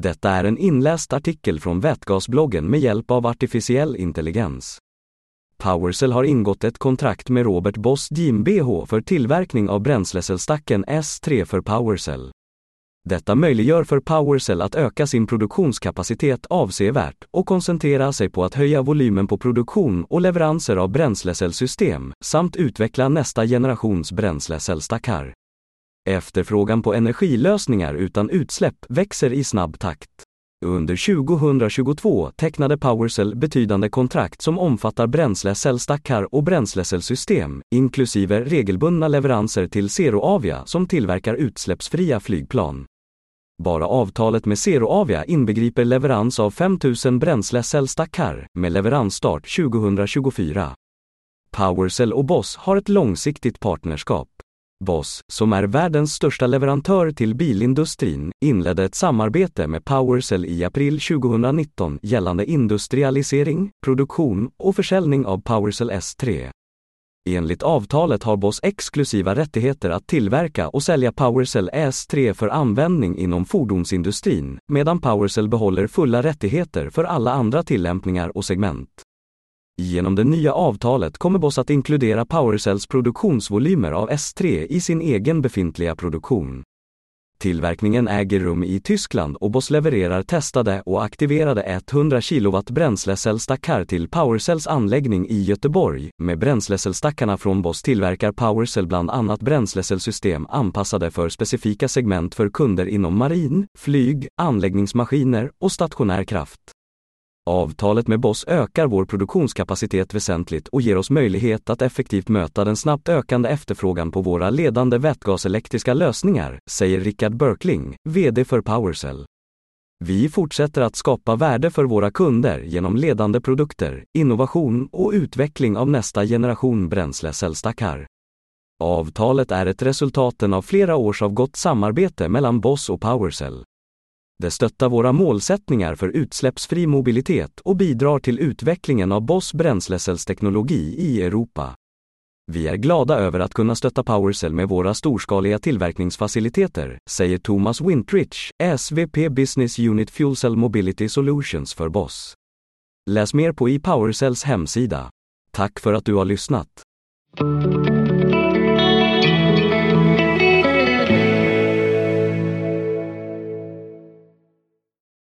Detta är en inläst artikel från Vätgasbloggen med hjälp av artificiell intelligens. Powercell har ingått ett kontrakt med Robert Boss GmbH för tillverkning av bränslecellstacken S3 för Powercell. Detta möjliggör för Powercell att öka sin produktionskapacitet avsevärt och koncentrera sig på att höja volymen på produktion och leveranser av bränslecellsystem samt utveckla nästa generations bränslecellstackar. Efterfrågan på energilösningar utan utsläpp växer i snabb takt. Under 2022 tecknade Powercell betydande kontrakt som omfattar bränslecellstackar och bränslecellsystem, inklusive regelbundna leveranser till ZeroAvia som tillverkar utsläppsfria flygplan. Bara avtalet med ZeroAvia inbegriper leverans av 5000 bränslecellstackar med leveransstart 2024. Powercell och Boss har ett långsiktigt partnerskap. Boss, som är världens största leverantör till bilindustrin, inledde ett samarbete med Powercell i april 2019 gällande industrialisering, produktion och försäljning av Powercell S3. Enligt avtalet har Boss exklusiva rättigheter att tillverka och sälja Powercell S3 för användning inom fordonsindustrin, medan Powercell behåller fulla rättigheter för alla andra tillämpningar och segment. Genom det nya avtalet kommer Boss att inkludera Powercells produktionsvolymer av S3 i sin egen befintliga produktion. Tillverkningen äger rum i Tyskland och Boss levererar testade och aktiverade 100 kW bränslecellstackar till Powercells anläggning i Göteborg. Med bränslecellstackarna från Boss tillverkar Powercell bland annat bränslecellsystem anpassade för specifika segment för kunder inom marin, flyg, anläggningsmaskiner och stationär kraft. Avtalet med Boss ökar vår produktionskapacitet väsentligt och ger oss möjlighet att effektivt möta den snabbt ökande efterfrågan på våra ledande vätgaselektriska lösningar, säger Richard Berkling, VD för Powercell. Vi fortsätter att skapa värde för våra kunder genom ledande produkter, innovation och utveckling av nästa generation bränslecellstackar. Avtalet är ett resultaten av flera års av gott samarbete mellan Boss och Powercell. Det stöttar våra målsättningar för utsläppsfri mobilitet och bidrar till utvecklingen av Boss bränslecellsteknologi i Europa. Vi är glada över att kunna stötta Powercell med våra storskaliga tillverkningsfaciliteter, säger Thomas Wintrich, SVP Business Unit Fuel Cell Mobility Solutions för Boss. Läs mer på ePowercells hemsida. Tack för att du har lyssnat.